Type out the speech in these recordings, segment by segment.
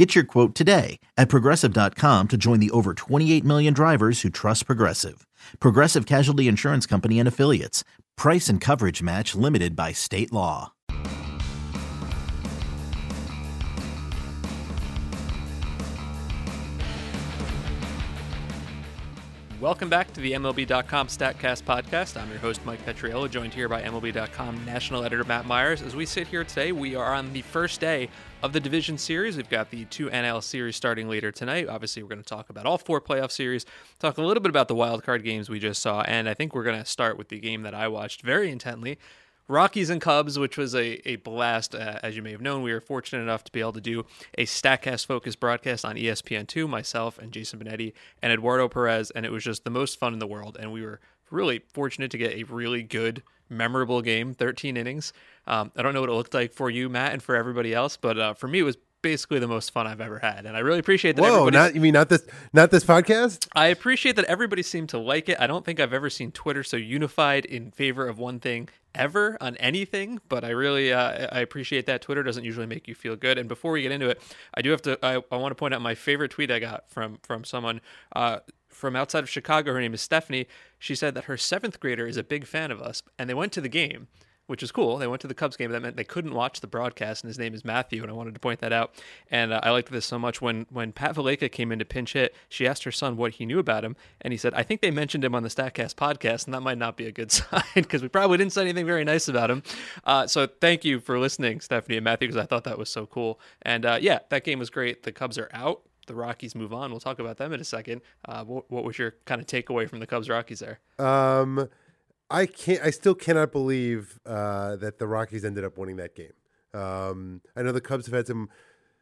Get your quote today at progressive.com to join the over 28 million drivers who trust Progressive. Progressive Casualty Insurance Company and Affiliates. Price and coverage match limited by state law. Welcome back to the MLB.com StatCast podcast. I'm your host, Mike Petriello, joined here by MLB.com national editor Matt Myers. As we sit here today, we are on the first day of the division series. We've got the two NL series starting later tonight. Obviously, we're going to talk about all four playoff series, talk a little bit about the wild card games we just saw, and I think we're going to start with the game that I watched very intently. Rockies and Cubs, which was a, a blast. Uh, as you may have known, we were fortunate enough to be able to do a StatCast focused broadcast on ESPN2, myself and Jason Benetti and Eduardo Perez, and it was just the most fun in the world. And we were really fortunate to get a really good, memorable game, 13 innings. Um, I don't know what it looked like for you, Matt, and for everybody else, but uh, for me, it was basically the most fun I've ever had, and I really appreciate that. Whoa, not you mean not this not this podcast? I appreciate that everybody seemed to like it. I don't think I've ever seen Twitter so unified in favor of one thing ever on anything, but I really uh, I appreciate that. Twitter doesn't usually make you feel good. And before we get into it, I do have to I, I want to point out my favorite tweet I got from from someone. Uh, from outside of Chicago, her name is Stephanie. She said that her seventh grader is a big fan of us, and they went to the game which is cool. They went to the Cubs game. That meant they couldn't watch the broadcast, and his name is Matthew, and I wanted to point that out. And uh, I liked this so much. When when Pat Valaika came in to pinch hit, she asked her son what he knew about him, and he said, "I think they mentioned him on the Statcast podcast, and that might not be a good sign because we probably didn't say anything very nice about him." Uh, so thank you for listening, Stephanie and Matthew, because I thought that was so cool. And uh, yeah, that game was great. The Cubs are out. The Rockies move on. We'll talk about them in a second. Uh, what, what was your kind of takeaway from the Cubs Rockies there? Um, I can't. I still cannot believe uh, that the Rockies ended up winning that game. Um, I know the Cubs have had some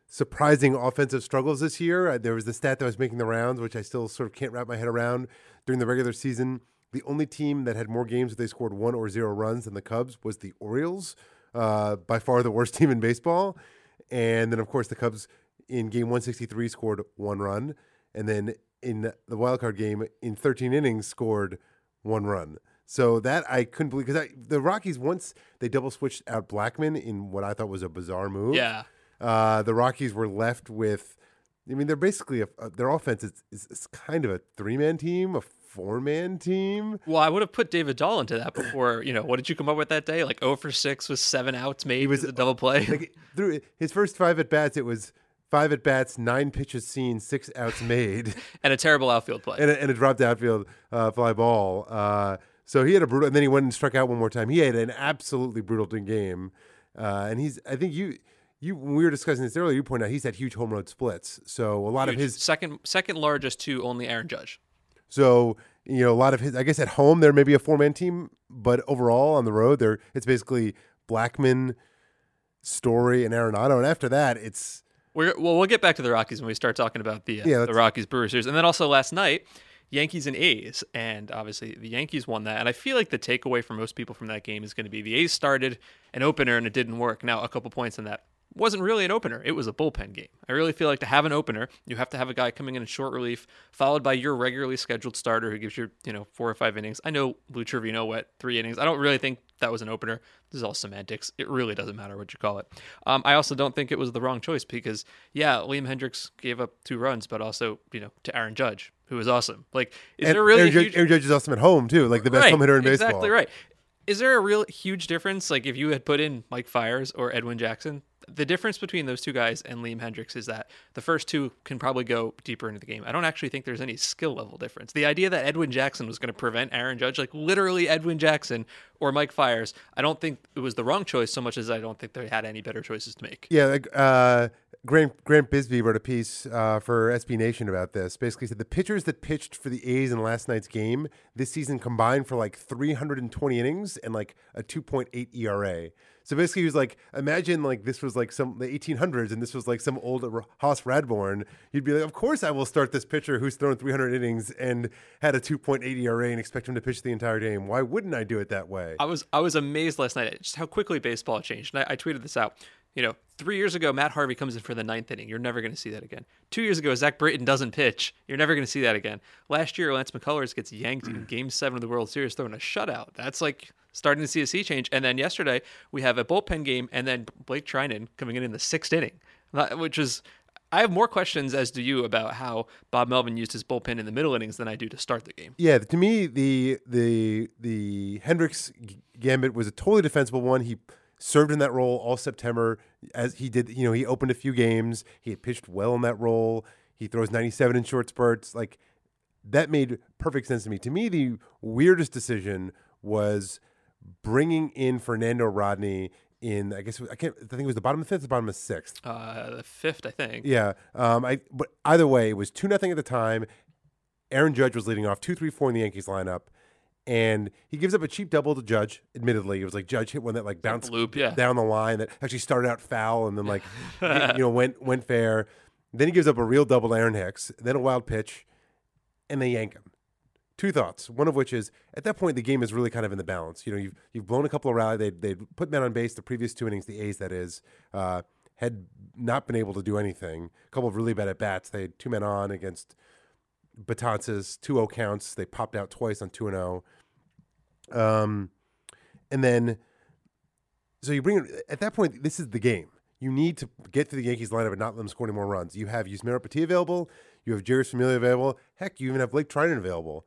surprising offensive struggles this year. Uh, there was the stat that was making the rounds, which I still sort of can't wrap my head around. During the regular season, the only team that had more games that they scored one or zero runs than the Cubs was the Orioles, uh, by far the worst team in baseball. And then, of course, the Cubs in game 163 scored one run, and then in the wild card game in 13 innings scored one run. So that I couldn't believe because the Rockies once they double switched out Blackmon in what I thought was a bizarre move. Yeah, uh, the Rockies were left with. I mean, they're basically a, a, their offense is, is, is, kind of a three man team, a four man team. Well, I would have put David Dahl into that before. You know, what did you come up with that day? Like 0 for six with seven outs maybe was a double play. Like, through his first five at bats, it was five at bats, nine pitches seen, six outs made, and a terrible outfield play, and a, and a dropped outfield uh, fly ball. Uh, so he had a brutal, and then he went and struck out one more time. He had an absolutely brutal game, uh, and he's. I think you, you when we were discussing this earlier, you pointed out he's had huge home road splits. So a lot huge. of his second second largest to only Aaron Judge. So you know a lot of his. I guess at home there may be a four man team, but overall on the road there it's basically Blackmon, Story, and Arenado, and after that it's. We're, well, we'll get back to the Rockies when we start talking about the uh, yeah, the Rockies Brewers series, and then also last night Yankees and A's, and obviously the Yankees won that. And I feel like the takeaway for most people from that game is going to be the A's started an opener and it didn't work. Now, a couple points on that wasn't really an opener. It was a bullpen game. I really feel like to have an opener, you have to have a guy coming in in short relief, followed by your regularly scheduled starter who gives you, you know, four or five innings. I know Lou Trivino went three innings. I don't really think that was an opener. This is all semantics. It really doesn't matter what you call it. Um, I also don't think it was the wrong choice because, yeah, Liam Hendriks gave up two runs, but also, you know, to Aaron Judge, who was awesome. Like, is and there really Aaron, huge... Aaron Judge is awesome at home too, like the best right, home hitter in baseball. Exactly right. Is there a real huge difference? Like, if you had put in Mike Fiers or Edwin Jackson, the difference between those two guys and Liam Hendriks is that the first two can probably go deeper into the game. I don't actually think there's any skill level difference. The idea that Edwin Jackson was going to prevent Aaron Judge, like literally Edwin Jackson or Mike Fiers, I don't think it was the wrong choice so much as I don't think they had any better choices to make. Yeah, uh, Grant Grant Bisbee wrote a piece uh, for SB Nation about this. Basically, said the pitchers that pitched for the A's in last night's game this season combined for like 320 innings and like a 2.8 ERA. So basically, he was like, imagine like this was like some the 1800s and this was like some old Hoss Radbourn. You'd be like, of course I will start this pitcher who's thrown 300 innings and had a 2.8 ERA and expect him to pitch the entire game. Why wouldn't I do it that way? I was I was amazed last night at just how quickly baseball changed. And I, I tweeted this out. You know, three years ago, Matt Harvey comes in for the ninth inning. You're never going to see that again. Two years ago, Zach Britton doesn't pitch. You're never going to see that again. Last year, Lance McCullers gets yanked in mm. Game Seven of the World Series, throwing a shutout. That's like starting to see a sea change. And then yesterday, we have a bullpen game, and then Blake Treinen coming in in the sixth inning, which is. I have more questions as do you about how Bob Melvin used his bullpen in the middle innings than I do to start the game. Yeah, to me, the the the Hendriks gambit was a totally defensible one. He served in that role all September as he did. You know, he opened a few games. He had pitched well in that role. He throws 97 in short spurts. Like that made perfect sense to me. To me, the weirdest decision was bringing in Fernando Rodney in I guess I can't I think it was the bottom of the fifth, the bottom of the sixth. Uh, the fifth, I think. Yeah. Um. I but either way, it was two nothing at the time. Aaron Judge was leading off two three four in the Yankees lineup, and he gives up a cheap double to Judge. Admittedly, it was like Judge hit one that like bounced loop, yeah. down the line that actually started out foul and then like you know went went fair. Then he gives up a real double to Aaron Hicks, then a wild pitch, and they yank him two thoughts. One of which is at that point the game is really kind of in the balance. You know, you've you've blown a couple of rallies. They they put men on base the previous two innings. The A's that is uh, had not been able to do anything. A couple of really bad at bats. They had two men on against Betances, 2-0 counts. They popped out twice on two and zero. Um, and then so you bring at that point this is the game. You need to get to the Yankees lineup and not let them score any more runs. You have Yusmeiro Petit available. You have Jeurys Familia available. Heck, you even have Blake Treinen available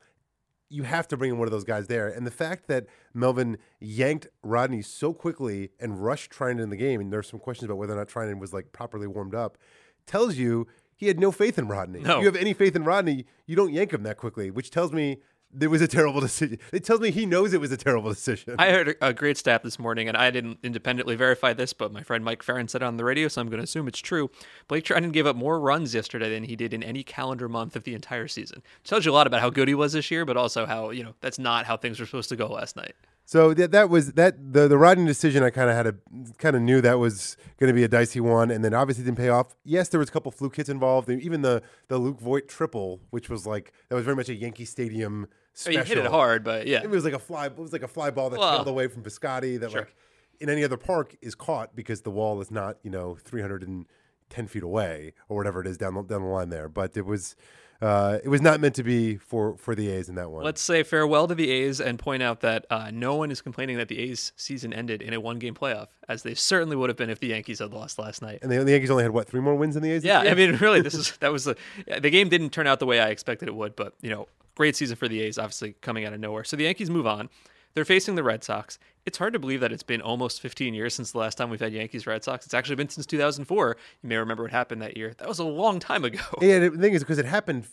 you have to bring in one of those guys there. And the fact that Melvin yanked Rodney so quickly and rushed Treinen in the game, and there's some questions about whether or not Treinen was like properly warmed up, tells you he had no faith in Rodney. No. If you have any faith in Rodney, you don't yank him that quickly, which tells me it was a terrible decision. It tells me he knows it was a terrible decision. I heard a great stat this morning, and I didn't independently verify this, but my friend Mike Ferrin said it on the radio, so I'm going to assume it's true. Blake Treinen gave up more runs yesterday than he did in any calendar month of the entire season. It tells you a lot about how good he was this year, but also how you know that's not how things were supposed to go last night. So that that was that the the Rodney decision. I kind of had a kind of knew that was going to be a dicey one, and then obviously didn't pay off. Yes, there was a couple fluke hits involved, even the the Luke Voit triple, which was like that was very much a Yankee Stadium special. I mean, hit it hard, but yeah, it was like a fly. It was like a fly ball that Well, trailed away from Piscotti that sure. like in any other park is caught because the wall is not you know 310 feet away or whatever it is down the, down the line there. But it was uh, it was not meant to be for for the A's in that one. Let's say farewell to the A's and point out that uh, no one is complaining that the A's season ended in a one-game playoff, as they certainly would have been if the Yankees had lost last night. and the, the Yankees only had what three more wins than the A's. Yeah? I mean, really, this is that was the the game didn't turn out the way I expected it would, but you know, great season for the A's, obviously coming out of nowhere. So the Yankees move on. They're facing the Red Sox. It's hard to believe that it's been almost 15 years since the last time we've had Yankees Red Sox. It's actually been since 2004. You may remember what happened that year. That was a long time ago. Yeah, the thing is because it happened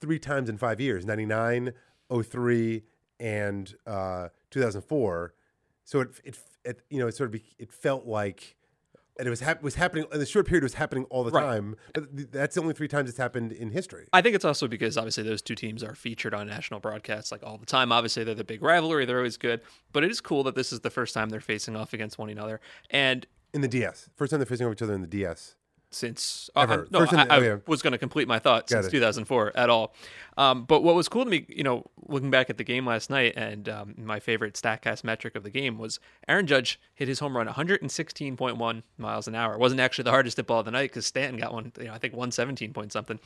three times in five years 99, 03, and uh, 2004. So it, it, it, you know, it sort of, it felt like, and it was, hap- was happening in the short period, it was happening all the Right. time. But th- that's the only three times it's happened in history. I think it's also because obviously those two teams are featured on national broadcasts like all the time. Obviously, they're the big rivalry; they're always good. But it is cool that this is the first time they're facing off against one another. And In the DS. First time they're facing off each other in the DS. Since uh, Ever. No, First I, yeah. was going to complete my thought Got since it. 2004 at all. Um, but what was cool to me, you know, looking back at the game last night, and um, my favorite Statcast metric of the game was Aaron Judge hit his home run 116.1 miles an hour. It wasn't actually the hardest hit ball of the night because Stanton got one, you know, I think 117 point something.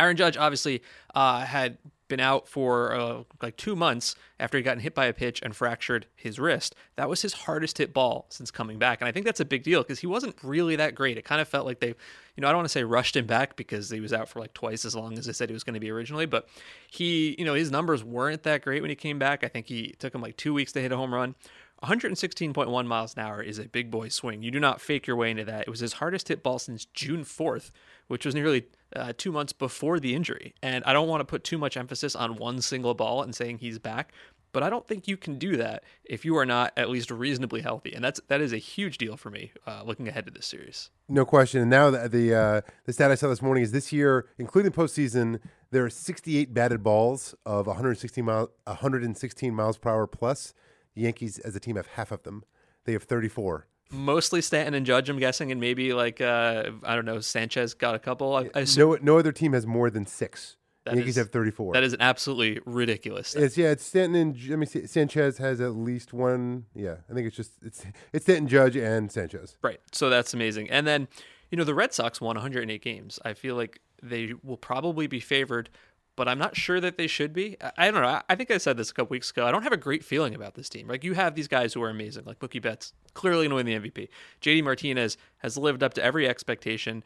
Aaron Judge obviously uh, had been out for uh, like two months after he'd gotten hit by a pitch and fractured his wrist. That was his hardest hit ball since coming back, and I think that's a big deal because he wasn't really that great. It kind of felt like they, you know, I don't want to say rushed him back because he was out for like twice as long as they said he was going to be originally, but he, you know, his numbers weren't that great when he came back. I think he took him like two weeks to hit a home run. 116.1 miles an hour is a big boy swing. You do not fake your way into that. It was his hardest hit ball since June 4th, which was nearly uh, two months before the injury. And I don't want to put too much emphasis on one single ball and saying he's back, but I don't think you can do that if you are not at least reasonably healthy, and that's that is a huge deal for me uh, looking ahead to this series. No question. And now the the, uh, the stat I saw this morning is this year, including postseason, there are 68 batted balls of 116 mile 116 miles per hour plus. The Yankees, as a team, have half of them. They have 34. Mostly Stanton and Judge, I'm guessing, and maybe like uh, I don't know, Sanchez got a couple. I, I assume No, no other team has more than six. That the Yankees is- have 34. that is an absolutely ridiculous. stat. It's yeah, it's Stanton and J- let me see. Sanchez has at least one. Yeah, I think it's just it's it's Stanton, Judge, and Sanchez. Right. So that's amazing. And then, you know, the Red Sox won 108 games. I feel like they will probably be favored, but I'm not sure that they should be. I, I don't know. I, I think I said this a couple weeks ago. I don't have a great feeling about this team. Like you have these guys who are amazing, like Mookie Betts, clearly going to win the MVP. JD Martinez has lived up to every expectation.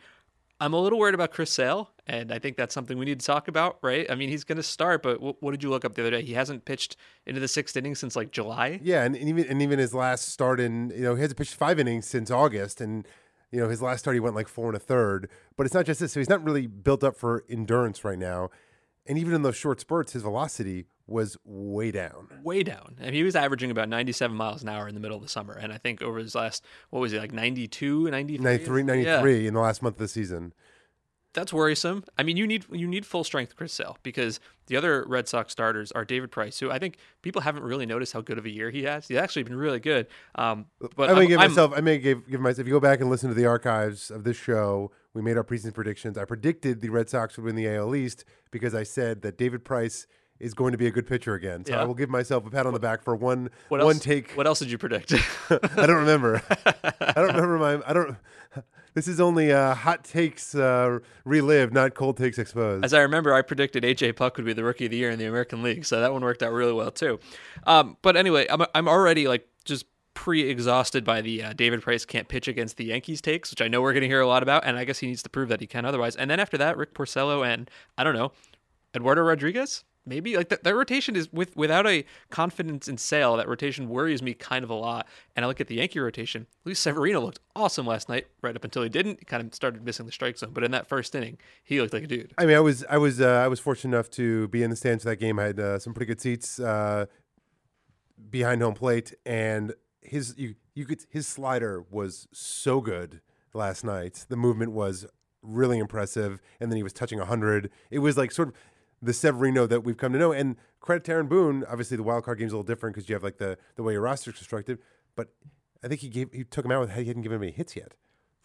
I'm a little worried about Chris Sale, and I think that's something we need to talk about, right? I mean, he's going to start, but what, what did you look up the other day? He hasn't pitched into the sixth inning since like July. Yeah, and, and even and even his last start in you know he hasn't pitched five innings since August, and you know his last start he went like four and a third. But it's not just this; so he's not really built up for endurance right now. And even in those short spurts, his velocity was way down. way down. I mean, he was averaging about 97 miles an hour in the middle of the summer. And I think over his last, what was it, like 92, 93? 93, 93 in the last month of the season. That's worrisome. I mean, you need you need full strength Chris Sale because the other Red Sox starters are David Price, who I think people haven't really noticed how good of a year he has. He's actually been really good. Um, but I may I'm- give I'm- myself. I may give give myself. If you go back and listen to the archives of this show, we made our preseason predictions. I predicted the Red Sox would win the AL East because I said that David Price is going to be a good pitcher again. So Yeah. I will give myself a pat on the back for one what one else, take. What else did you predict? I don't remember. I don't remember my. I don't. This is only uh, hot takes uh, relived, not cold takes exposed. As I remember, I predicted AJ Puk would be the rookie of the year in the American League, so that one worked out really well too. Um, but anyway, I'm I'm already like just pre-exhausted by the uh, David Price can't pitch against the Yankees takes, which I know we're going to hear a lot about, and I guess he needs to prove that he can otherwise. And then after that, Rick Porcello and I don't know, Eduardo Rodriguez. Maybe like that, that rotation is with without a confidence in Sale. That rotation worries me kind of a lot. And I look at the Yankee rotation. Luis Severino looked awesome last night, right up until he didn't. He kind of started missing the strike zone, but in that first inning, he looked like a dude. I mean, I was I was uh, I was fortunate enough to be in the stands for that game. I had uh, some pretty good seats uh, behind home plate, and his you you could his slider was so good last night. The movement was really impressive, and then he was touching hundred. It was like sort of the Severino that we've come to know. And credit Aaron Boone. Obviously, the wild card game's a little different because you have like the the way your roster's constructed, but. I think he gave he took him out with he hadn't given him any hits yet.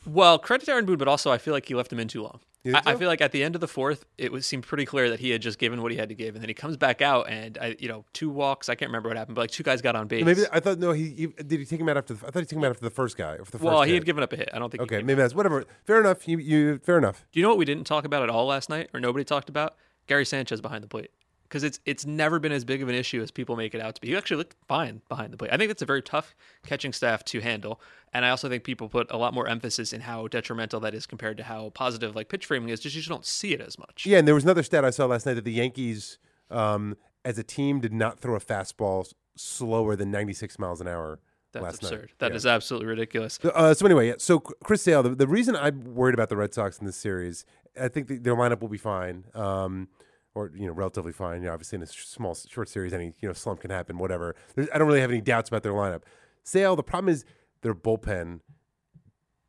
Well, credit to Aaron Boone, but also I feel like he left him in too long. I, I feel like at the end of the fourth, it was seemed pretty clear that he had just given what he had to give, and then he comes back out and I, you know, two walks. I can't remember what happened, but like two guys got on base. Maybe I thought no. He, he did he take him out after. The, I thought he took him out after the first guy. The well, first he hit. had given up a hit. I don't think. Okay, maybe that's whatever. Fair enough. You, you fair enough. Do you know what we didn't talk about at all last night, or nobody talked about? Gary Sanchez behind the plate. Because it's it's never been as big of an issue as people make it out to be. He actually looked fine behind the plate. I think that's a very tough catching staff to handle, and I also think people put a lot more emphasis in how detrimental that is compared to how positive like pitch framing is. Just you just don't see it as much. Yeah, and there was another stat I saw last night that the Yankees, um, as a team, did not throw a fastball slower than 96 miles an hour That's last absurd. night. That is Yeah. absolutely ridiculous. So, uh, so anyway, yeah, so Chris Sale, the, the reason I'm worried about the Red Sox in this series, I think the, their lineup will be fine, um, or you know, relatively fine. You know, obviously in a small, short series, any you know slump can happen. Whatever. There's, I don't really have any doubts about their lineup. Sale, the problem is their bullpen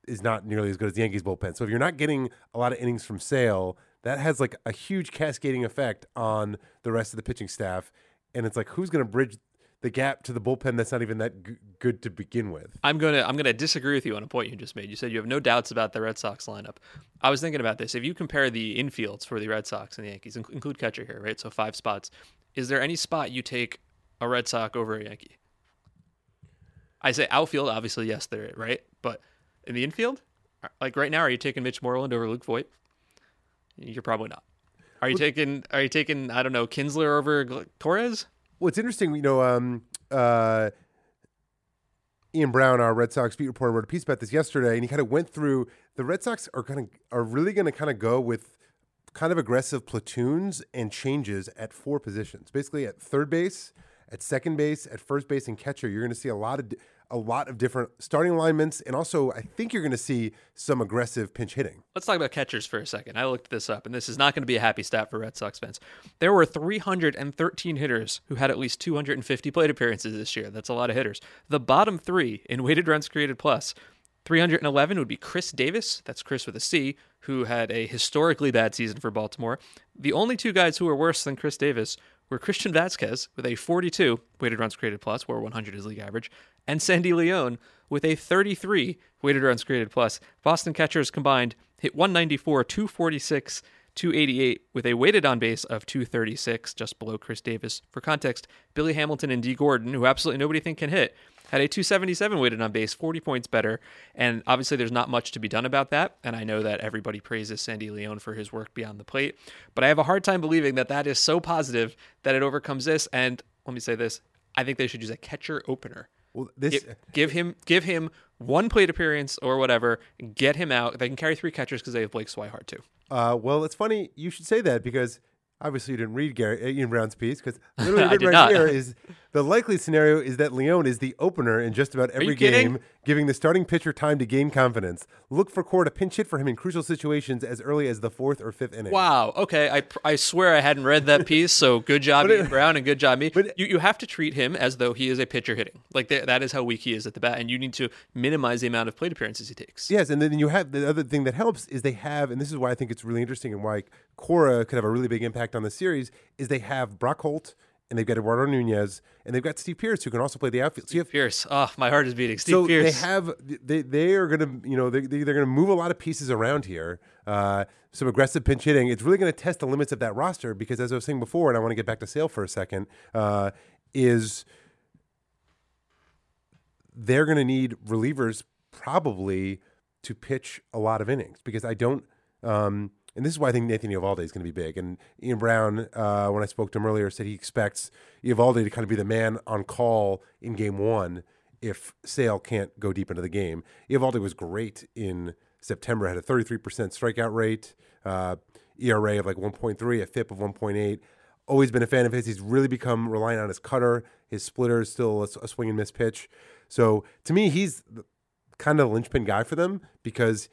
is not nearly as good as the Yankees bullpen. So if you're not getting a lot of innings from Sale, that has like a huge cascading effect on the rest of the pitching staff. And it's like, who's going to bridge the gap to the bullpen that's not even that g- good to begin with? I'm gonna I'm gonna disagree with you on a point you just made. You said you have no doubts about the Red Sox lineup. I was thinking about this. If you compare the infields for the Red Sox and the Yankees, inc- include catcher here, right? So five spots. Is there any spot you take a Red Sox over a Yankee? I say outfield, obviously yes, there it right, but in the infield, uh, like right now, are you taking Mitch Moreland over Luke Voit? You're probably not. Are you taking Are you taking I don't know Kinsler over Torres? Well, it's interesting, you know, um, uh, Ian Browne, our Red Sox beat reporter, wrote a piece about this yesterday, and he kind of went through the Red Sox are going to are really going to kind of go with kind of aggressive platoons and changes at four positions, basically at third base, at second base, at first base, and catcher. You're going to see a lot of a lot of different starting alignments, and also I think you're going to see some aggressive pinch hitting. Let's talk about catchers for a second. I looked this up, and this is not going to be a happy stat for Red Sox fans. There were 313 hitters who had at least 250 plate appearances this year. That's a lot of hitters. The bottom three in weighted runs created plus 311 would be Chris Davis, that's Chris with a C, who had a historically bad season for Baltimore. The only two guys who were worse than Chris Davis were Christian Vazquez with a 42 weighted runs created plus, where 100 is league average, and Sandy Leon with a 33 weighted runs created plus. Boston catchers combined hit 194, 246, 288 with a weighted on base of 236, just below Chris Davis. For context, Billy Hamilton and Dee Gordon, who absolutely nobody think can hit, had a 277 weighted on base, 40 points better. And obviously, there's not much to be done about that. And I know that everybody praises Sandy Leon for his work beyond the plate. But I have a hard time believing that that is so positive that it overcomes this. And let me say this I think they should use a catcher opener. Well, this Give, give him give him one plate appearance or whatever. Get him out. They can carry three catchers because they have Blake Swihart too. Uh, well, it's funny you should say that because obviously you didn't read Gary uh, Ian Browne's piece because literally I written did right not. here is the likely scenario is that Leon is the opener in just about every you kidding? game, giving the starting pitcher time to gain confidence. Look for Cora to pinch hit for him in crucial situations as early as the fourth or fifth inning. Wow. Okay. I, I swear I hadn't read that piece. So good job, Ian Browne, and good job me. but- you, you have to treat him as though he is a pitcher hitting. Like that, that is how weak he is at the bat, and you need to minimize the amount of plate appearances he takes. Yes, and then you have the other thing that helps is they have, and this is why I think it's really interesting and why Cora could have a really big impact on the series is they have Brock Holt and they've got Eduardo Nunez and they've got Steve Pearce who can also play the outfield. So you have Pearce. Oh, my heart is beating. Steve so Pearce. they have they they are going to you know they they- they're going to move a lot of pieces around here. Uh, some aggressive pinch hitting. It's really going to test the limits of that roster because as I was saying before, and I want to get back to Sale for a second, uh, is they're going to need relievers probably to pitch a lot of innings because I don't. Um, and this is why I think Nathan Eovaldi is going to be big. And Ian Browne, uh, when I spoke to him earlier, said he expects Eovaldi to kind of be the man on call in Game One if Sale can't go deep into the game. Eovaldi was great in September, had a 33% strikeout rate, uh, ERA of like 1.3, a FIP of 1.8. Always been a fan of his. He's really become reliant on his cutter. His splitter is still a, a swing and miss pitch. So to me, he's kind of the linchpin guy for them because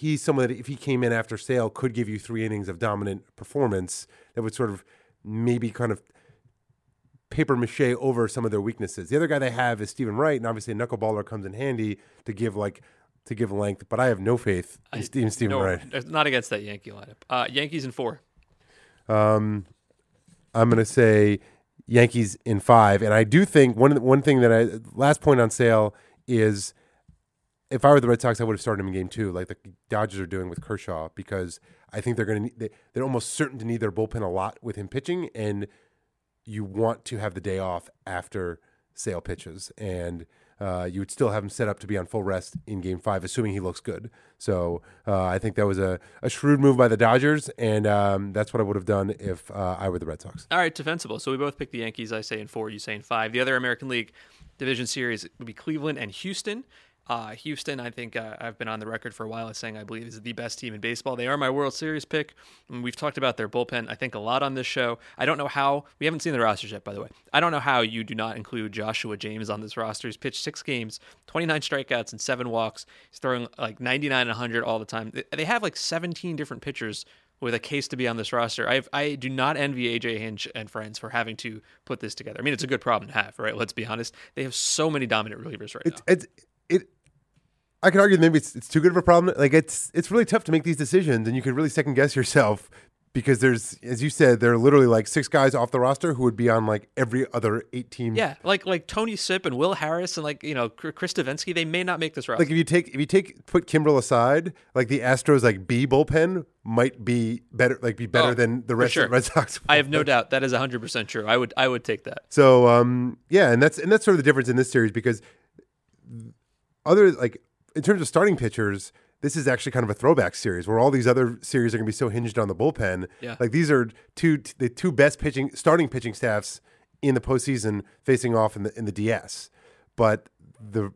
he's someone that if he came in after Sale could give you three innings of dominant performance that would sort of maybe kind of paper mache over some of their weaknesses. The other guy they have is Steven Wright, and obviously a knuckleballer comes in handy to give like to give length. But I have no faith in Steven, Steven no, Wright. not against that Yankee lineup. Uh, Yankees in four. Um, I'm going to say Yankees in five, and I do think one of one thing that I last point on Sale is if I were the Red Sox, I would have started him in game two, like the Dodgers are doing with Kershaw, because I think they're going to they, they're almost certain to need their bullpen a lot with him pitching, and you want to have the day off after Sale pitches, and uh, you would still have him set up to be on full rest in Game Five, assuming he looks good. So uh, I think that was a, a shrewd move by the Dodgers, and um, that's what I would have done if uh, I were the Red Sox. All right, defensible. So we both picked the Yankees. I say in four, you say in five. The other American League division series would be Cleveland and Houston. Uh, Houston, I think uh, I've been on the record for a while as saying I believe is the best team in baseball. They are my World Series pick. And we've talked about their bullpen, I think, a lot on this show. I don't know how, we haven't seen the rosters yet, by the way. I don't know how you do not include Joshua James on this roster. He's pitched six games, 29 strikeouts, and seven walks. He's throwing like 99 and 100 all the time. They- have like 17 different pitchers with a case to be on this roster. I I do not envy AJ Hinch and friends for having to put this together. I mean, it's a good problem to have, right? Let's be honest. They have so many dominant relievers right It's now. it's it. I could argue maybe it's it's too good of a problem. Like it's it's really tough to make these decisions, and you could really second guess yourself because there's, as you said, there are literally like six guys off the roster who would be on like every other eight team. Yeah, like like Tony Sipp and Will Harris and like you know Chris Devenski, they may not make this roster. Like if you take if you take put Kimbrel aside, like the Astros like B bullpen might be better, like be better Oh, than the rest sure. of the Red Sox. I have no doubt that is 100% true. I would I would take that. So um, yeah, and that's and that's sort of the difference in this series because other like in terms of starting pitchers, this is actually kind of a throwback series where all these other series are going to be so hinged on the bullpen. Yeah. Like these are two the two best pitching starting pitching staffs in the postseason facing off in the in the DS, but the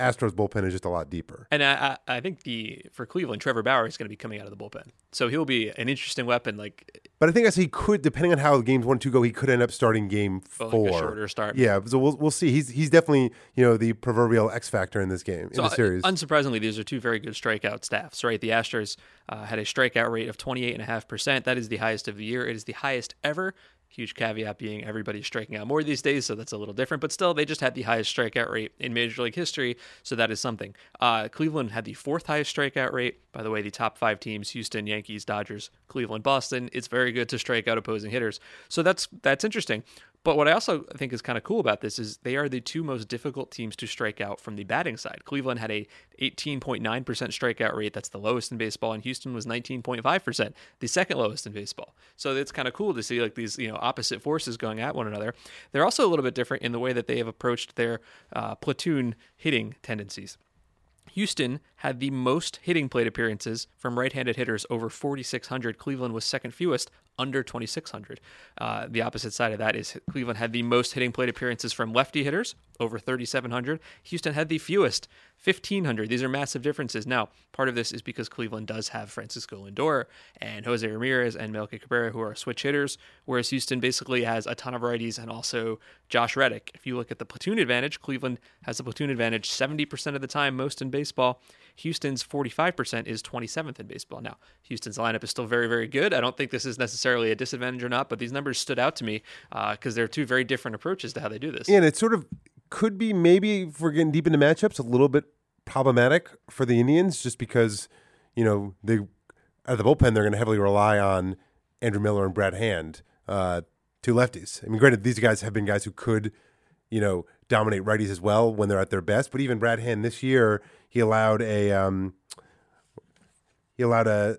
Astros bullpen is just a lot deeper. And I, I I think the for Cleveland, Trevor Bauer is going to be coming out of the bullpen, so he'll be an interesting weapon. Like But I think as he could, depending on how games one two go, he could end up starting game four. like a shorter start. Yeah, so we'll we'll see. He's he's definitely you know the proverbial X factor in this game in So, the uh, series. unsurprisingly, these are two very good strikeout staffs, right? The Astros uh, had a strikeout rate of 28.5%. That is the highest of the year. It is the highest ever. Huge caveat being everybody's striking out more these days, so that's a little different. But still, they just had the highest strikeout rate in Major League history, so that is something. Uh, Cleveland had the fourth highest strikeout rate. By the way, the top five teams: Houston, Yankees, Dodgers, Cleveland, Boston. It's very good to strike out opposing hitters, so that's that's interesting. But what I also think is kind of cool about this is they are the two most difficult teams to strike out from the batting side. Cleveland had a 18.9% strikeout rate, that's the lowest in baseball, and Houston was 19.5%, the second lowest in baseball. So it's kind of cool to see like these, you know, opposite forces going at one another. They're also a little bit different in the way that they have approached their uh, platoon hitting tendencies. Houston had the most hitting plate appearances from right-handed hitters over 4,600. Cleveland was second fewest, under 2,600. Uh, the opposite side of that is Cleveland had the most hitting plate appearances from lefty hitters, over 3,700. Houston had the fewest, 1,500. These are massive differences. Now, part of this is because Cleveland does have Francisco Lindor and Jose Ramirez and Melky Cabrera, who are switch hitters, whereas Houston basically has a ton of righties and also Josh Reddick. If you look at the platoon advantage, Cleveland has a platoon advantage 70% of the time, most in baseball. Houston's 45% is 27th in baseball. Now, Houston's lineup is still very, very good. I don't think this is necessarily a disadvantage or not, but these numbers stood out to me because uh, they're two very different approaches to how they do this. and it's sort of could be maybe if we're getting deep into matchups a little bit problematic for the Indians just because you know they out of the bullpen they're going to heavily rely on Andrew Miller and Brad Hand, uh, two lefties. I mean, granted, these guys have been guys who could you know dominate righties as well when they're at their best, but even Brad Hand this year he allowed a um, he allowed a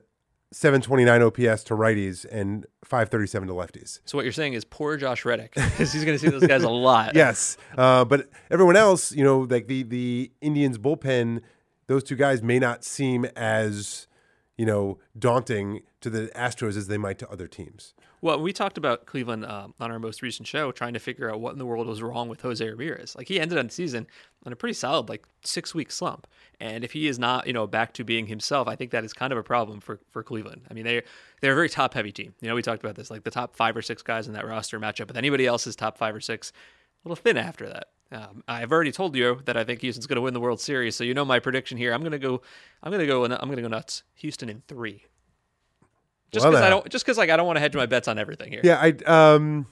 729 OPS to righties and 537 to lefties. So what you're saying is poor Josh Reddick because he's going to see those guys a lot. Yes, uh, but everyone else, you know, like the the Indians bullpen, those two guys may not seem as you know daunting to the Astros as they might to other teams. Well, we talked about Cleveland um, on our most recent show, trying to figure out what in the world was wrong with Jose Ramirez. Like he ended on the season on a pretty solid, like six week slump, and if he is not, you know, back to being himself, I think that is kind of a problem for for Cleveland. I mean, they they're a very top heavy team. You know, we talked about this, like the top five or six guys in that roster match up with anybody else's top five or six, a little thin after that. Um, I've already told you that I think Houston's going to win the World Series, so you know my prediction here. I'm going to go, I'm going to go, I'm going to go nuts. Houston in three. Just because I don't, just because like I don't want to hedge my bets on everything here. Yeah, I um,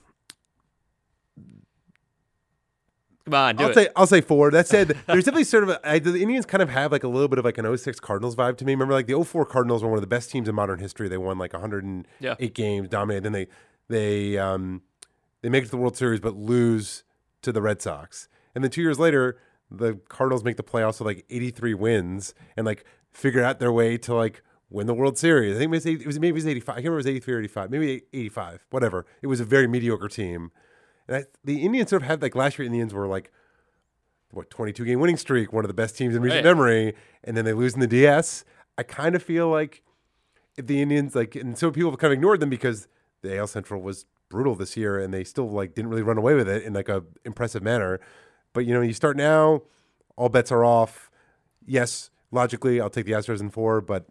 Come on, do I'll it. say I'll say four. That said, there's definitely sort of a, I, the Indians kind of have like a little bit of like an 06 Cardinals vibe to me. Remember, like the 04 Cardinals were one of the best teams in modern history. They won like 108 Yeah. games, dominated. Then they they um they make it to the World Series, but lose to the Red Sox. And then two years later, the Cardinals make the playoffs with like 83 wins and like figure out their way to like win the World Series. I think it was, it was maybe it was 85. I can't remember if it was 83 or 85. Maybe 85. Whatever. It was a very mediocre team. And I, the Indians sort of had like last year. Indians were like what 22 game winning streak, one of the best teams in recent Right. memory, and then they lose in the DS. I kind of feel like if the Indians like, and so people have kind of ignored them because the AL Central was brutal this year, and they still like didn't really run away with it in like a impressive manner. But you know, you start now, all bets are off. Yes, logically, I'll take the Astros in four, but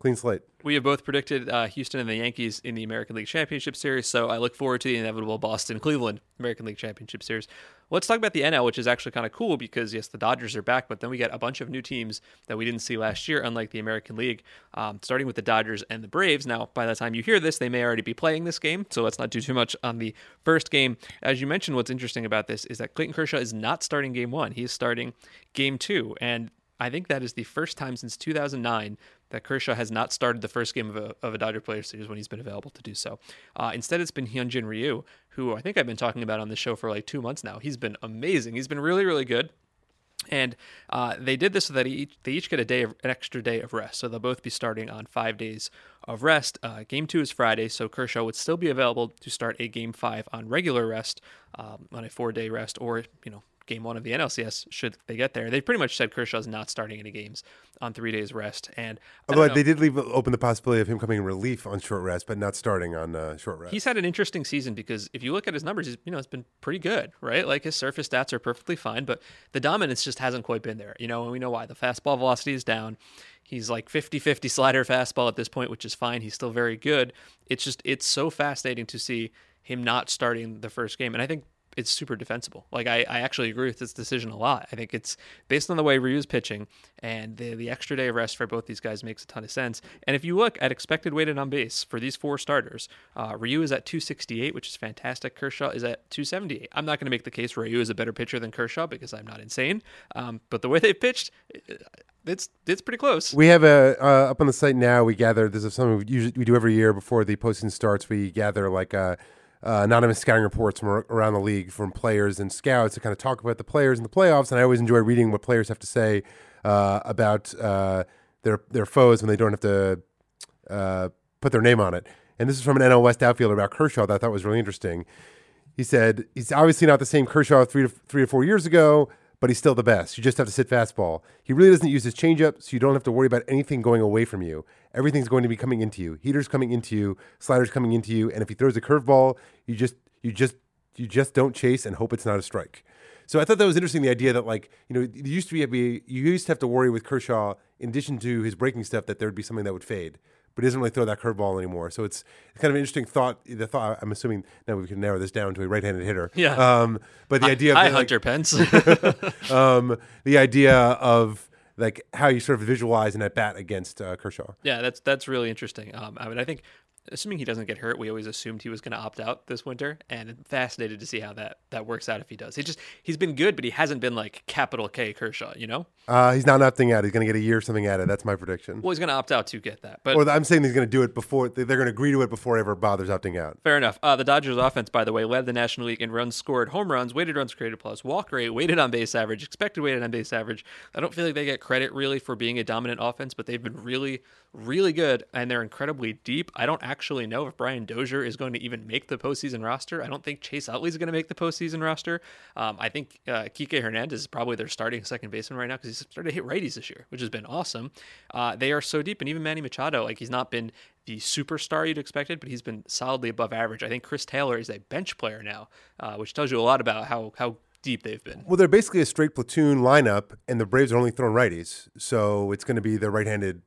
clean slate. We have both predicted uh, Houston and the Yankees in the American League Championship Series, so I look forward to the inevitable Boston Cleveland American League Championship Series. Let's talk about the NL, which is actually kind of cool because, yes, the Dodgers are back, but then we get a bunch of new teams that we didn't see last year, unlike the American League, um, starting with the Dodgers and the Braves. Now, by the time you hear this, they may already be playing this game, so let's not do too much on the first game. As you mentioned, what's interesting about this is that Clayton Kershaw is not starting game one, he is starting game two. And I think that is the first time since 2009 that Kershaw has not started the first game of a, of a Dodger Player Series when he's been available to do so. Uh, instead, it's been Hyunjin Ryu, who I think I've been talking about on the show for like two months now. He's been amazing. He's been really, really good. And uh, they did this so that each, they each get a day of an extra day of rest. So they'll both be starting on five days of rest. Uh, game two is Friday, so Kershaw would still be available to start a game five on regular rest, um, on a four day rest, or you know game one of the NLCS should they get there. They pretty much said Kershaw's not starting any games on three days rest. And Although they did leave open the possibility of him coming in relief on short rest, but not starting on uh, short rest. He's had an interesting season because if you look at his numbers, he's, you know, it's been pretty good, right? Like his surface stats are perfectly fine, but the dominance just hasn't quite been there, you know, and we know why. The fastball velocity is down. He's like 50 50 slider fastball at this point, which is fine. He's still very good. It's just, it's so fascinating to see him not starting the first game. And I think it's super defensible. Like I, I actually agree with this decision a lot. I think it's based on the way Ryu's pitching and the the extra day of rest for both these guys makes a ton of sense. And if you look at expected weighted on base for these four starters, uh, Ryu is at 268, which is fantastic. Kershaw is at 278. I'm not going to make the case Ryu is a better pitcher than Kershaw because I'm not insane. Um, but the way they've pitched, it's it's pretty close. We have a uh, up on the site now. We gather. This is something we usually we do every year before the postseason starts. We gather like uh, uh, anonymous scouting reports from around the league from players and scouts to kind of talk about the players in the playoffs. And I always enjoy reading what players have to say uh, about uh, their their foes when they don't have to uh, put their name on it. And this is from an NL West outfielder about Kershaw that I thought was really interesting. He said he's obviously not the same Kershaw three to three or four years ago, but he's still the best. You just have to sit fastball. He really doesn't use his changeup, so you don't have to worry about anything going away from you. Everything's going to be coming into you. Heaters coming into you, sliders coming into you, and if he throws a curveball, you just you just you just don't chase and hope it's not a strike. So I thought that was interesting. The idea that like you know it used to be you used to have to worry with Kershaw in addition to his breaking stuff that there would be something that would fade, but he doesn't really throw that curveball anymore. So it's kind of an interesting thought. The thought I'm assuming now we can narrow this down to a right-handed hitter. Yeah. Um, but the idea of Hi, the, like, Hunter Pence. um, the idea of like how you sort of visualize an at bat against uh, Kershaw. Yeah, that's that's really interesting. Um, I mean, I think assuming he doesn't get hurt, we always assumed he was going to opt out this winter, and fascinated to see how that that works out if he does. He just he's been good, but he hasn't been like capital K Kershaw, you know. Uh, he's not opting out. He's going to get a year or something out of it. That's my prediction. Well, he's going to opt out to get that, but Or I'm saying he's going to do it before they're going to agree to it before he ever bothers opting out. Fair enough. Uh, the Dodgers offense, by the way, led the National League in runs scored, home runs, weighted runs created plus, walk rate, weighted on base average, expected weighted on base average. I don't feel like they get credit really for being a dominant offense, but they've been really, really good, and they're incredibly deep. I don't actually know if Brian Dozier is going to even make the postseason roster. I don't think Chase Utley is going to make the postseason roster. Um, I think uh, Kike Hernandez is probably their starting second baseman right now because he's started to hit righties this year, which has been awesome. Uh, they are so deep, and even Manny Machado, like he's not been the superstar you'd expected, but he's been solidly above average. I think Chris Taylor is a bench player now, uh, which tells you a lot about how how deep they've been. Well, they're basically a straight platoon lineup, and the Braves are only throwing righties, so it's going to be their right-handed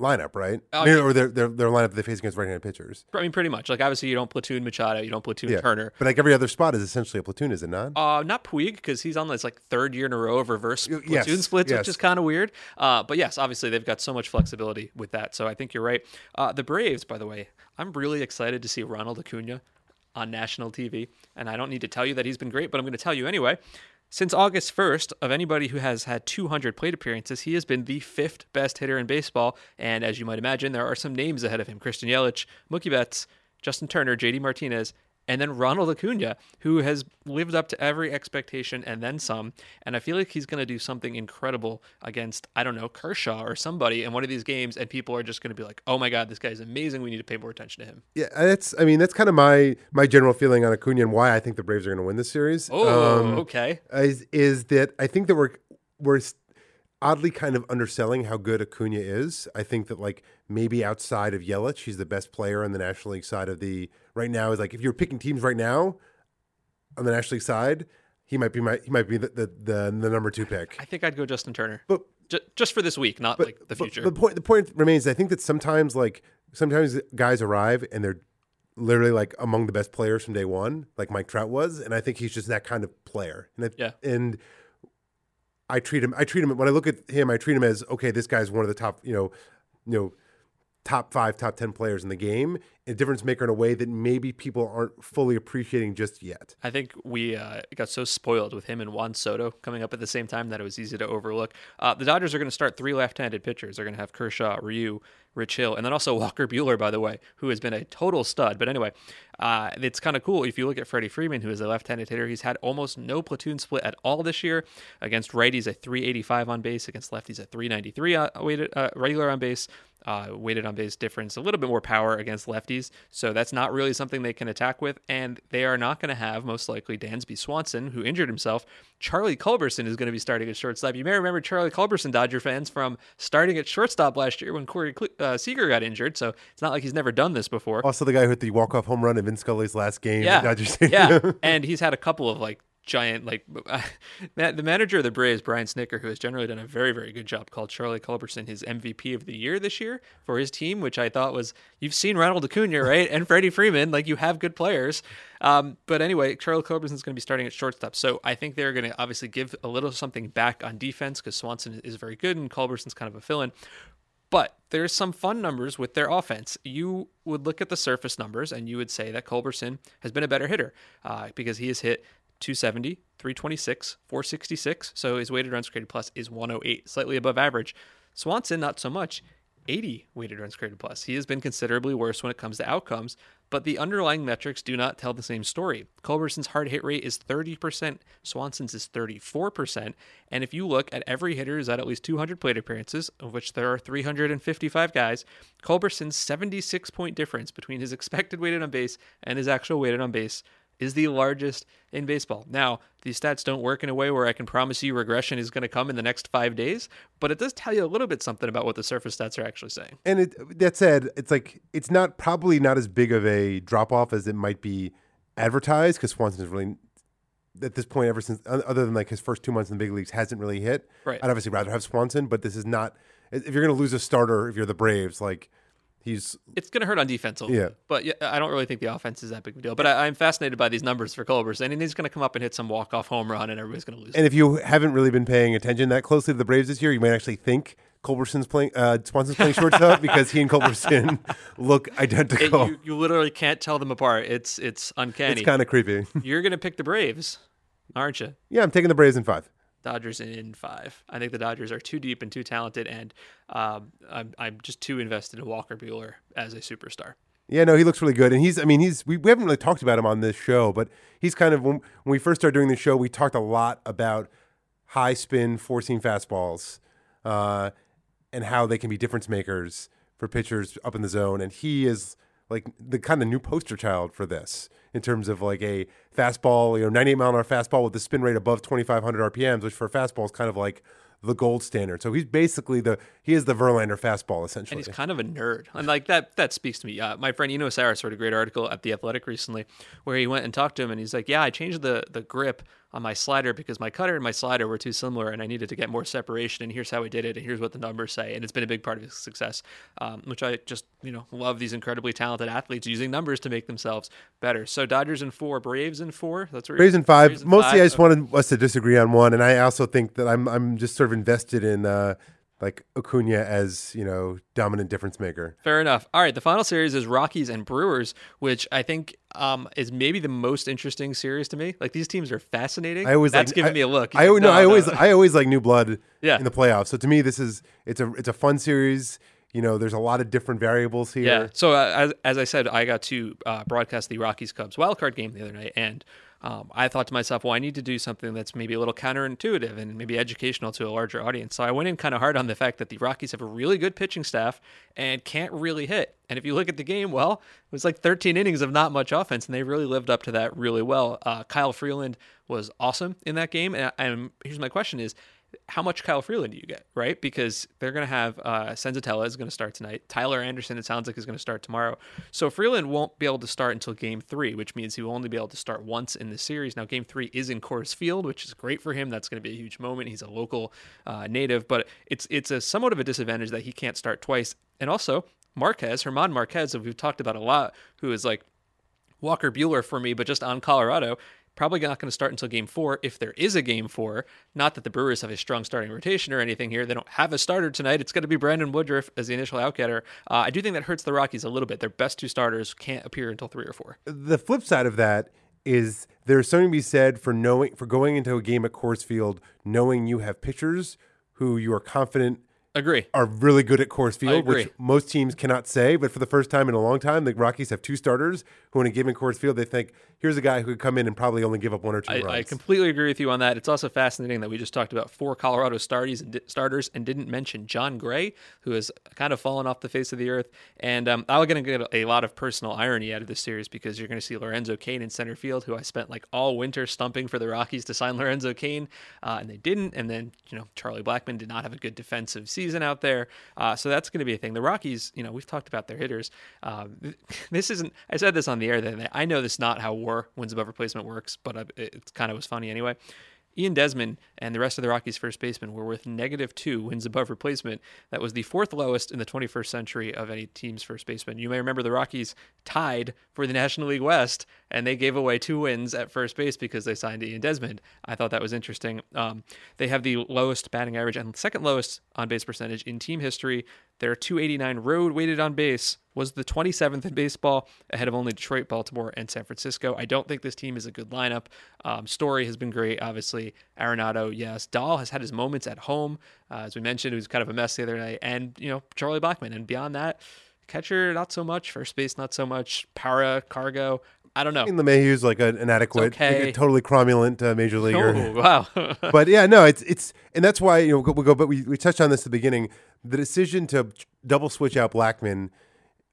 lineup, right? Oh, I mean, or their, their their lineup they face against right-handed pitchers. I mean, pretty much. Like obviously, you don't platoon Machado, you don't platoon Turner. but like every other spot is essentially a platoon, is it not? Uh, not Puig because he's on this like third year in a row of reverse platoon yes, splits, yes. which is kind of weird. Uh, but yes, obviously they've got so much flexibility with that. So I think you're right. Uh, the Braves, by the way, I'm really excited to see Ronald Acuna on national TV, and I don't need to tell you that he's been great, but I'm going to tell you anyway. Since August 1st, of anybody who has had 200 plate appearances, he has been the fifth best hitter in baseball. And as you might imagine, there are some names ahead of him Christian Yelich, Mookie Betts, Justin Turner, JD Martinez, and then Ronald Acuna, who has lived up to every expectation and then some. And I feel like he's going to do something incredible against, I don't know, Kershaw or somebody in one of these games. And people are just going to be like, oh my God, this guy's amazing. We need to pay more attention to him. Yeah, that's. I mean, that's kind of my my general feeling on Acuna and why I think the Braves are going to win this series. Oh, Um, okay. is is that I think that we're we're oddly kind of underselling how good Acuna is. I think that like maybe outside of Yelich, he's the best player on the National League side of the right now. Is like if you're picking teams right now on the National League side, he might be my he might be the the, the, the number two pick. I think I'd go Justin Turner. But Ju- just for this week, not like the but- future. the point the point remains. I think that sometimes like sometimes guys arrive and they're literally like among the best players from day one, like Mike Trout was, and I think he's just that kind of player. And I, Yeah. and I treat him. I treat him when I look at him. I treat him as okay. This guy's one of the top. You know, you know, top five, top ten players in the game, a difference maker in a way that maybe people aren't fully appreciating just yet. I think we uh, got so spoiled with him and Juan Soto coming up at the same time that it was easy to overlook. Uh, the Dodgers are going to start three left-handed pitchers. They're going to have Kershaw, Ryu, Rich Hill, and then also Walker Buehler, by the way, who has been a total stud. But anyway, uh, it's kind of cool if you look at Freddie Freeman, who is a left-handed hitter. He's had almost no platoon split at all this year. Against righties, a 385 on base. Against lefties, a 393 uh, weighted uh, regular on base. Uh, weighted on base difference, a little bit more power against lefties. So that's not really something they can attack with. And they are not going to have, most likely, Dansby Swanson, who injured himself. Charlie Culberson is going to be starting at shortstop. You may remember Charlie Culberson, Dodger fans, from starting at shortstop last year when Corey uh, Seager got injured. So it's not like he's never done this before. Also, the guy who hit the walk-off home run in Vin Scully's last game yeah. at Dodger Stadium. Yeah, and he's had a couple of like giant like the manager of the Braves, Brian Snitker, who has generally done a very very good job, called Charlie Culberson his MVP of the year this year for his team, which I thought was you've seen Ronald Acuna right and Freddie Freeman, like you have good players. Um, but anyway, Charlie Culberson is going to be starting at shortstop, so I think they're going to obviously give a little something back on defense because Swanson is very good and Culberson's kind of a fill-in. But there's some fun numbers with their offense. You would look at the surface numbers and you would say that Culberson has been a better hitter uh, because he has hit 270, 326, 466. So his weighted runs created plus is 108, slightly above average. Swanson, not so much. 80 weighted runs created plus. He has been considerably worse when it comes to outcomes, but the underlying metrics do not tell the same story. Culberson's hard hit rate is 30%, Swanson's is 34%, and if you look at every hitter who's at at least 200 plate appearances, of which there are 355 guys, Culberson's 76 point difference between his expected weighted on base and his actual weighted on base is the largest in baseball. Now, these stats don't work in a way where I can promise you regression is going to come in the next five days, but it does tell you a little bit something about what the surface stats are actually saying. And it, that said, it's like it's not probably not as big of a drop off as it might be advertised because Swanson is really at this point ever since other than like his first two months in the big leagues hasn't really hit. Right. I'd obviously rather have Swanson, but this is not. If you're going to lose a starter, if you're the Braves, like he's it's going to hurt on defense Yeah. bit. But yeah, I don't really think the offense is that big of a deal. But I, I'm fascinated by these numbers for Culberson, and he's going to come up and hit some walk off home run, and everybody's going to lose. And if you haven't really been paying attention that closely to the Braves this year, you might actually think Culberson's playing, uh, Swanson's playing shortstop because he and Culberson look It- identical. you, you literally can't tell them apart. It's it's uncanny. it's kind of creepy. You're going to pick the Braves, aren't you? yeah, I'm taking the Braves in five. Dodgers in five. I think the Dodgers are too deep and too talented, and um, I'm, I'm just too invested in Walker Buehler as a superstar. Yeah, no, he looks really good, and he's. I mean, he's. We, we haven't really talked about him on this show, but he's kind of when, when we first started doing the show, we talked a lot about high spin, four seam fastballs, uh, and how they can be difference makers for pitchers up in the zone, and he is like the kind of new poster child for this in terms of like a fastball, you know, 98 mile an hour fastball with the spin rate above 2,500 RPMs, which for a fastball is kind of like the gold standard. So he's basically the he is the Verlander fastball essentially. And he's kind of a nerd, and like that that speaks to me. Uh, my friend Eno Sarris wrote a great article at the Athletic recently, where he went and talked to him, and he's like, "Yeah, I changed the the grip on my slider because my cutter and my slider were too similar, and I needed to get more separation. And here's how I did it, and here's what the numbers say, and it's been a big part of his success. Um, which I just you know love these incredibly talented athletes using numbers to make themselves better. So Dodgers in four, Braves in four. That's where Braves in five. Braves in Mostly, five. I just wanted us to disagree on one, and I also think that I'm I'm just sort of invested in uh, like Acuna as you know dominant difference maker. Fair enough. All right, the final series is Rockies and Brewers, which I think um, is maybe the most interesting series to me. Like these teams are fascinating. I always that's like, giving I, me a look. I always No, no, I no. always I always like new blood Yeah. in the playoffs. So to me, this is it's a it's a fun series. You know, there's a lot of different variables here. Yeah. So uh, as, as I said, I got to uh, broadcast the Rockies Cubs wildcard game the other night, and um, I thought to myself, well, I need to do something that's maybe a little counterintuitive and maybe educational to a larger audience. So I went in kind of hard on the fact that the Rockies have a really good pitching staff and can't really hit. And if you look at the game, well, it was like 13 innings of not much offense, and they really lived up to that really well. Uh, Kyle Freeland was awesome in that game, and, and here's my question: Is how much Kyle Freeland do you get, right? Because they're going to have uh, Senzatela is going to start tonight. Tyler Anderson, it sounds like, is going to start tomorrow. So Freeland won't be able to start until game three, which means he will only be able to start once in the series. Now, game three is in Coors Field, which is great for him. That's going to be a huge moment. He's a local uh, native, but it's it's a somewhat of a disadvantage that he can't start twice. And also, Marquez, Herman Marquez, who we've talked about a lot, who is like Walker Buehler for me, but just on Colorado. Probably not going to start until game four, if there is a game four. Not that the Brewers have a strong starting rotation or anything here. They don't have a starter tonight. It's going to be Brandon Woodruff as the initial outgetter. Uh, I do think that hurts the Rockies a little bit. Their best two starters can't appear until three or four. The flip side of that is there's something to be said for knowing for going into a game at Coors Field, knowing you have pitchers who you are confident Agree. are really good at Coors Field, which most teams cannot say. But for the first time in a long time, the Rockies have two starters who, in a given Coors Field, they think here's a guy who could come in and probably only give up one or two I, runs. I completely agree with you on that. It's also fascinating that we just talked about four Colorado starters and, starters and didn't mention Jon Gray, who has kind of fallen off the face of the earth. And um, I'm going to get a lot of personal irony out of this series because you're going to see Lorenzo Cain in center field, who I spent like all winter stumping for the Rockies to sign Lorenzo Cain, uh, and they didn't. And then you know Charlie Blackmon did not have a good defensive season out there, uh, so that's going to be a thing. The Rockies, you know, we've talked about their hitters. Um, this isn't. I said this on the air that I know this is not how Wins above replacement works, but it kind of was funny anyway. Ian Desmond and the rest of the Rockies' first baseman were with negative two wins above replacement. That was the fourth lowest in the 21st century of any team's first baseman. You may remember the Rockies tied for the National League West, and they gave away two wins at first base because they signed Ian Desmond. I thought that was interesting. Um, they have the lowest batting average and second lowest on base percentage in team history. Their 289 road weighted on base was the 27th in baseball, ahead of only Detroit, Baltimore, and San Francisco. I don't think this team is a good lineup. Um, Story has been great, obviously. Arenado, yes. Dahl has had his moments at home. Uh, as we mentioned, it was kind of a mess the other night. And, you know, Charlie Blackmon. And beyond that, catcher, not so much. First base, not so much. Parra, Cargo, I don't know. I mean, LeMahieu's like an inadequate, okay. totally cromulent uh, major leaguer. Oh, wow. but yeah, no, it's it's and that's why you know we go. But we, we touched on this at the beginning. The decision to double switch out Blackmon,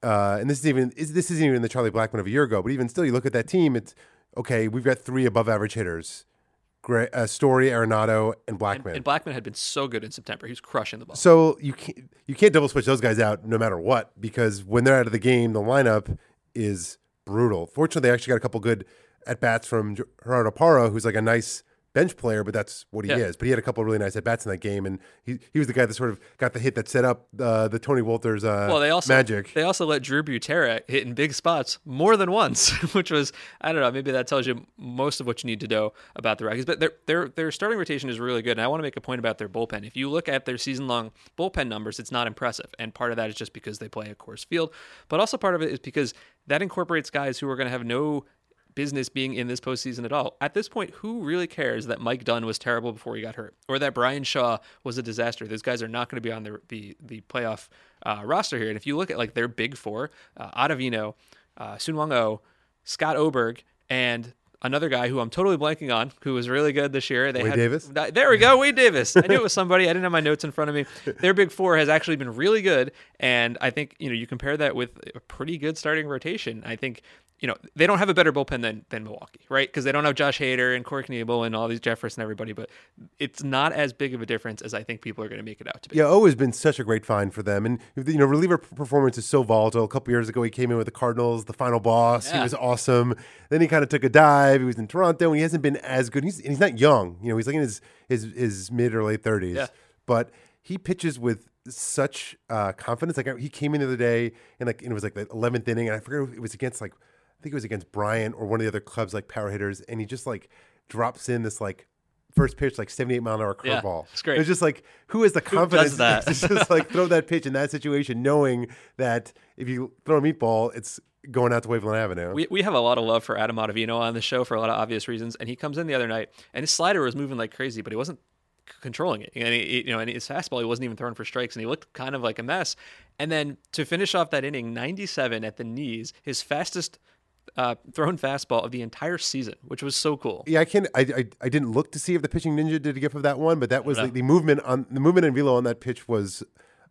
uh, and this is even is, this isn't even the Charlie Blackmon of a year ago. But even still, you look at that team. It's okay. We've got three above average hitters. Great, uh, Story, Arenado, and Blackmon. And, and, Blackmon had been so good in September; he was crushing the ball. So you can't you can't double switch those guys out no matter what because when they're out of the game, the lineup is brutal. Fortunately, they actually got a couple good at bats from Gerardo Parra, who's like a nice bench player, but that's what he yeah. is. But he had a couple of really nice at bats in that game, and he he was the guy that sort of got the hit that set up uh, the Tony Wolters uh, well, they also, magic. They also let Drew Butera hit in big spots more than once, which was I don't know. Maybe that tells you most of what you need to know about the Rockies. But their their their starting rotation is really good, and I want to make a point about their bullpen. If you look at their season long bullpen numbers, it's not impressive, and part of that is just because they play a Coors Field, but also part of it is because that incorporates guys who are going to have no business being in this postseason at all. At this point, who really cares that Mike Dunn was terrible before he got hurt, or that Bryan Shaw was a disaster? Those guys are not going to be on the the, the playoff uh, roster here. And if you look at like their big four, uh, Ottavino, uh, Seung-hwan Oh, Scott Oberg, and another guy who I'm totally blanking on, who was really good this year. They Wade had, Davis. There we go, Wade Davis. I knew it was somebody. I didn't have my notes in front of me. Their big four has actually been really good, and I think you know you compare that with a pretty good starting rotation. I think you know, they don't have a better bullpen than than Milwaukee, right? Because they don't have Josh Hader and Corey Knebel and all these Jefferson and everybody, but it's not as big of a difference as I think people are going to make it out to be. Yeah, O has been such a great find for them, and you know, reliever performance is so volatile. A couple years ago, he came in with the Cardinals, the final boss. Yeah. He was awesome. Then he kind of took a dive. He was in Toronto, and he hasn't been as good. He's he's not young, you know. He's like in his his, his mid or late thirties, yeah. but he pitches with such uh, confidence. Like he came in the other day, and like and it was like the eleventh inning, and I forget it was against like I think it was against Bryant or one of the other clubs like power hitters, and he just like drops in this like first pitch like 78 mile an hour curveball. Yeah, it's great. It's just like who has the confidence that? to just like throw that pitch in that situation, knowing that if you throw a meatball, it's going out to Waveland Avenue. We, we have a lot of love for Adam Ottavino on the show for a lot of obvious reasons, and he comes in the other night and his slider was moving like crazy, but he wasn't controlling it. And he, you know, and his fastball, he wasn't even throwing for strikes, and he looked kind of like a mess. And then to finish off that inning, 97 at the knees, his fastest uh, thrown fastball of the entire season, which was so cool. Yeah, I can I, I, I didn't look to see if the pitching ninja did a gif of that one, but that was the, the, movement on the movement in velo on that pitch was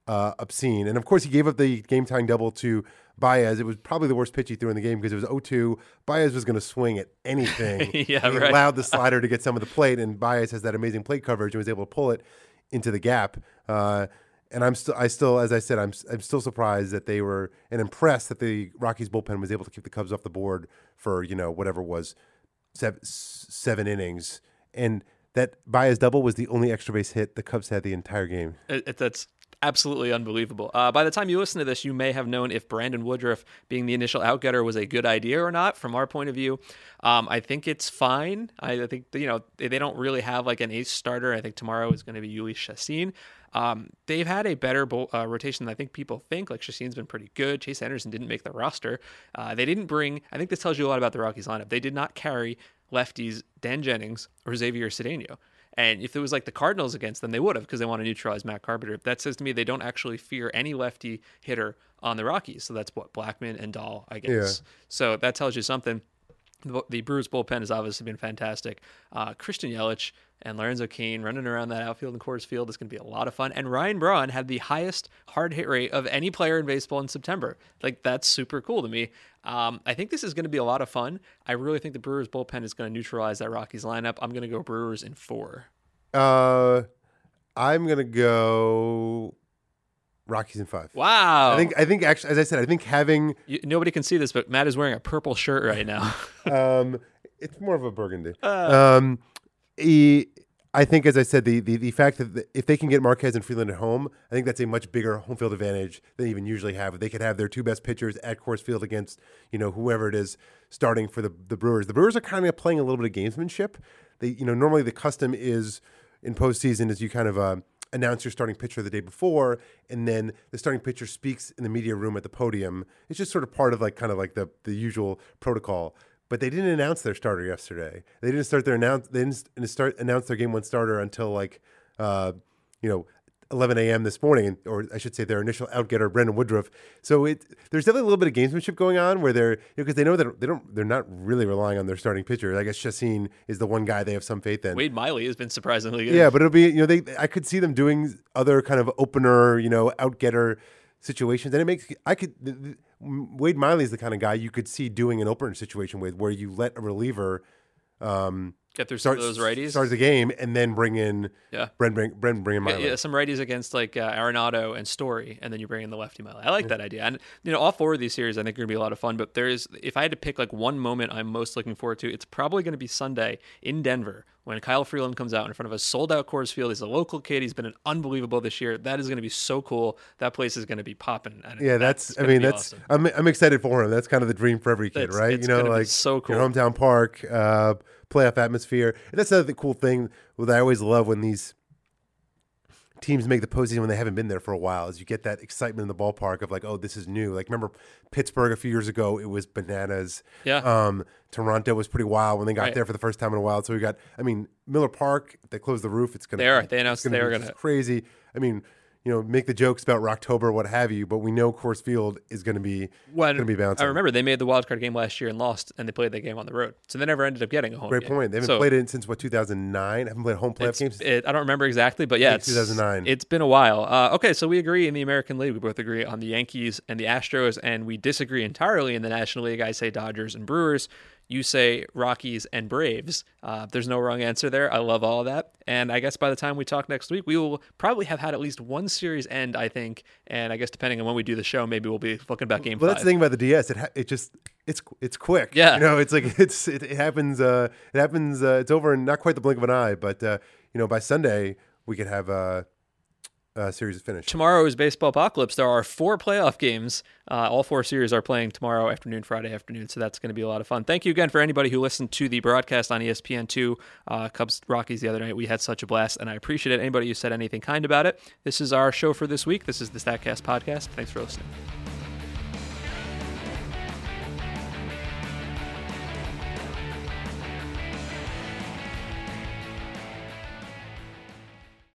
uh, obscene. And of course, he gave up the game tying double to Baez. It was probably the worst pitch he threw in the game because it was 0-2. Baez was going to swing at anything. yeah, he right. allowed the slider to get some of the plate, and Baez has that amazing plate coverage and was able to pull it into the gap. Uh, and I'm still, I still, as I said, I'm, I'm still surprised that they were and impressed that the Rockies bullpen was able to keep the Cubs off the board for you know whatever was seven, seven innings, and that Baez double was the only extra base hit the Cubs had the entire game. It, it, that's absolutely unbelievable. Uh, by the time you listen to this, you may have known if Brandon Woodruff being the initial outgetter was a good idea or not. From our point of view, um, I think it's fine. I, I think you know they, don't really have like an ace starter. I think tomorrow is going to be Jhoulys Chacin. Um, they've had a better uh, rotation than I think people think. Like Chacin's been pretty good. Chase Anderson didn't make the roster. Uh, they didn't bring. I think this tells you a lot about the Rockies lineup. They did not carry lefties Dan Jennings or Xavier Cedeno. And if it was like the Cardinals against them, they would have because they want to neutralize Matt Carpenter. That says to me they don't actually fear any lefty hitter on the Rockies. So that's what Blackmon and Dahl, I guess. Yeah. So that tells you something. The, Brewers bullpen has obviously been fantastic. Uh, Christian Yelich and Lorenzo Cain running around that outfield in Coors Field is going to be a lot of fun. And Ryan Braun had the highest hard hit rate of any player in baseball in September. Like that's super cool to me. Um, I think this is going to be a lot of fun. I really think the Brewers bullpen is going to neutralize that Rockies lineup. I'm going to go Brewers in four. Uh, I'm gonna go Rockies in five. Wow. I think I think actually, as I said, I think having You, nobody can see this, but Matt is wearing a purple shirt right now. um, it's more of a burgundy. Uh. Um, he, I think, as I said, the, the the fact that the, if they can get Marquez and Freeland at home, I think that's a much bigger home field advantage than they even usually have. If they could have their two best pitchers at Coors Field against you know whoever it is starting for the the Brewers. The Brewers are kind of playing a little bit of gamesmanship. They you know normally the custom is in postseason is you kind of uh, announce your starting pitcher the day before, and then the starting pitcher speaks in the media room at the podium. It's just sort of part of like kind of like the the usual protocol. But they didn't announce their starter yesterday. They didn't start their announce. They didn't start announce their game one starter until like, uh, you know, 11 a.m. this morning, or I should say their initial outgetter, Brandon Woodruff. So it there's definitely a little bit of gamesmanship going on where they're because they know that they don't they're not really relying on their starting pitcher. I guess Chacin is the one guy they have some faith in. Wade Miley has been surprisingly good. Yeah, but it'll be you know they I could see them doing other kind of opener you know outgetter situations, and it makes I could Wade Miley is the kind of guy you could see doing an opener situation with where you let a reliever. Um, Get through some start of those righties. starts the game, and then bring in Yeah. Bren bring Bren bring in Yeah, yeah, some righties against like uh, Arenado and Story, and then you bring in the lefty Miley. I like that idea, and you know, all four of these series I think are gonna be a lot of fun. But there is, if I had to pick like one moment I'm most looking forward to, it's probably gonna be Sunday in Denver when Kyle Freeland comes out in front of a sold out Coors Field. He's a local kid. He's been an unbelievable this year. That is gonna be so cool. That place is gonna be popping. and Yeah, that's. I mean, that's. awesome. I'm. I'm excited for him. That's kind of the dream for every kid, It's- right? it's you know, like so cool. Your hometown park, uh, playoff atmosphere. And that's another cool thing that I always love when these teams make the postseason when they haven't been there for a while. Is you get that excitement in the ballpark of like, oh, this is new. Like remember Pittsburgh a few years ago? It was bananas. Yeah. Um, Toronto was pretty wild when they got Right. there for the first time in a while. So we got. I mean, Miller Park. They closed the roof. It's gonna. They are. be- They announced they be are gonna- crazy. I mean. You know, make the jokes about Rocktober, what have you, but we know Coors Field is going to be when going to be bouncing. I remember they made the wild card game last year and lost, and they played that game on the road, so they never ended up getting a home. Great game. Great point. They haven't So- played it since what 2009. Haven't played home playoff It's, game. since- it, I don't remember exactly, but yeah, it's 2009. It's been a while. Uh, okay, so we agree in the American League. We both agree on the Yankees and the Astros, and we disagree entirely in the National League. I say Dodgers and Brewers. You say Rockies and Braves. Uh, there's no wrong answer there. I love all of that. And I guess by the time we talk next week, we will probably have had at least one series end, I think. And I guess depending on when we do the show, maybe we'll be looking about game Well, five. that's the thing about the DS. It ha- it just it's it's quick. Yeah. you know, it's like it's it, it happens. Uh, it happens. Uh, it's over in not quite the blink of an eye. But uh, you know, by Sunday we could have uh, a series finished. tomorrow is baseball apocalypse. There are four playoff games. Uh, all four series are playing tomorrow afternoon, Friday afternoon. So that's going to be a lot of fun. Thank you again for anybody who listened to the broadcast on E ESPN2 uh, Cubs Rockies the other night. We had such a blast, and I appreciate it. Anybody who said anything kind about it. This is our show for this week. This is the Statcast podcast. Thanks for listening.